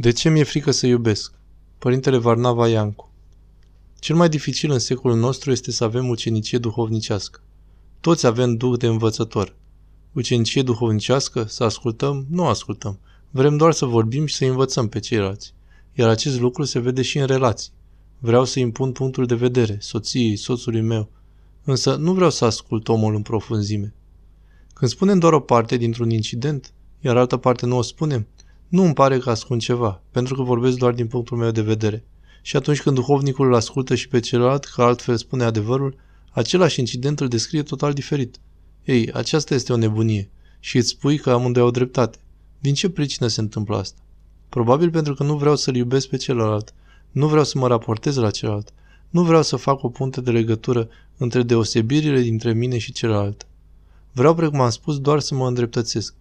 De ce mi-e frică să iubesc? Părintele Varnava Iancu Cel mai dificil în secolul nostru este să avem ucenicie duhovnicească. Toți avem duh de învățător. Ucenicie duhovnicească? Să ascultăm? Nu ascultăm. Vrem doar să vorbim și să învățăm pe ceilalți. Iar acest lucru se vede și în relații. Vreau să impun punctul de vedere, soției, soțului meu. Însă nu vreau să ascult omul în profunzime. Când spunem doar o parte dintr-un incident, iar altă parte nu o spunem, nu îmi pare că ascund ceva, pentru că vorbesc doar din punctul meu de vedere. Și atunci când duhovnicul îl ascultă și pe celălalt, că altfel spune adevărul, același incident îl descrie total diferit. Ei, aceasta este o nebunie și îți spui că amândoi au dreptate. Din ce pricină se întâmplă asta? Probabil pentru că nu vreau să-l iubesc pe celălalt, nu vreau să mă raportez la celălalt, nu vreau să fac o punte de legătură între deosebirile dintre mine și celălalt. Vreau, precum am spus, doar să mă îndreptățesc,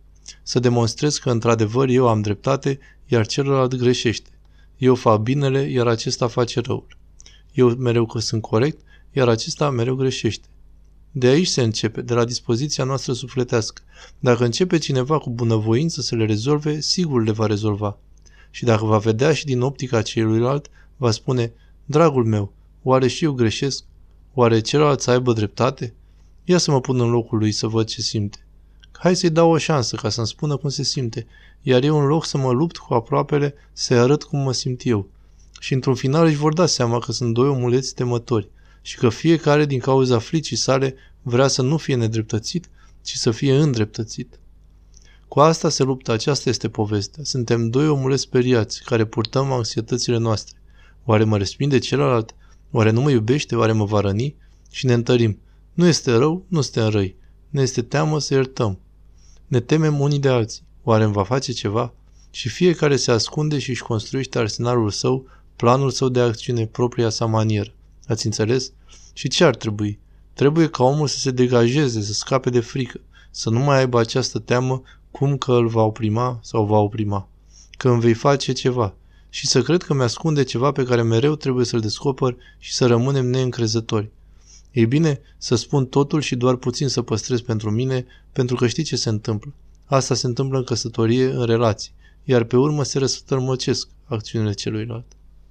să demonstrez că într-adevăr eu am dreptate, iar celălalt greșește. Eu fac binele, iar acesta face răul. Eu mereu că sunt corect, iar acesta mereu greșește. De aici se începe, de la dispoziția noastră sufletească. Dacă începe cineva cu bunăvoință să le rezolve, sigur le va rezolva. Și dacă va vedea și din optica celuilalt, va spune, dragul meu, oare și eu greșesc? Oare celălalt să aibă dreptate? Ia să mă pun în locul lui să văd ce simte. Hai să-i dau o șansă ca să-mi spună cum se simte, iar eu în loc să mă lupt cu aproapele, să-i arăt cum mă simt eu. Și într-un final își vor da seama că sunt doi omuleți temători și că fiecare din cauza fricii sale vrea să nu fie nedreptățit, ci să fie îndreptățit. Cu asta se luptă, aceasta este povestea. Suntem doi omuleți speriați, care purtăm anxietățile noastre. Oare mă respinde celălalt? Oare nu mă iubește? Oare mă va răni? Și ne întărim. Nu este rău, nu suntem răi. Ne este teamă să iertăm. Ne temem unii de alții. Oare îmi va face ceva? Și fiecare se ascunde și își construiește arsenalul său, planul său de acțiune, propria sa manieră. Ați înțeles? Și ce ar trebui? Trebuie ca omul să se degajeze, să scape de frică, să nu mai aibă această teamă cum că îl va oprima sau va oprima, că îmi vei face ceva și să cred că mi-ascunde ceva pe care mereu trebuie să-l descoper și să rămânem neîncrezători. Ei bine, să spun totul și doar puțin să păstrez pentru mine, pentru că știi ce se întâmplă. Asta se întâmplă în căsătorie, în relații, iar pe urmă se răsătărmăcesc acțiunile celuilalt.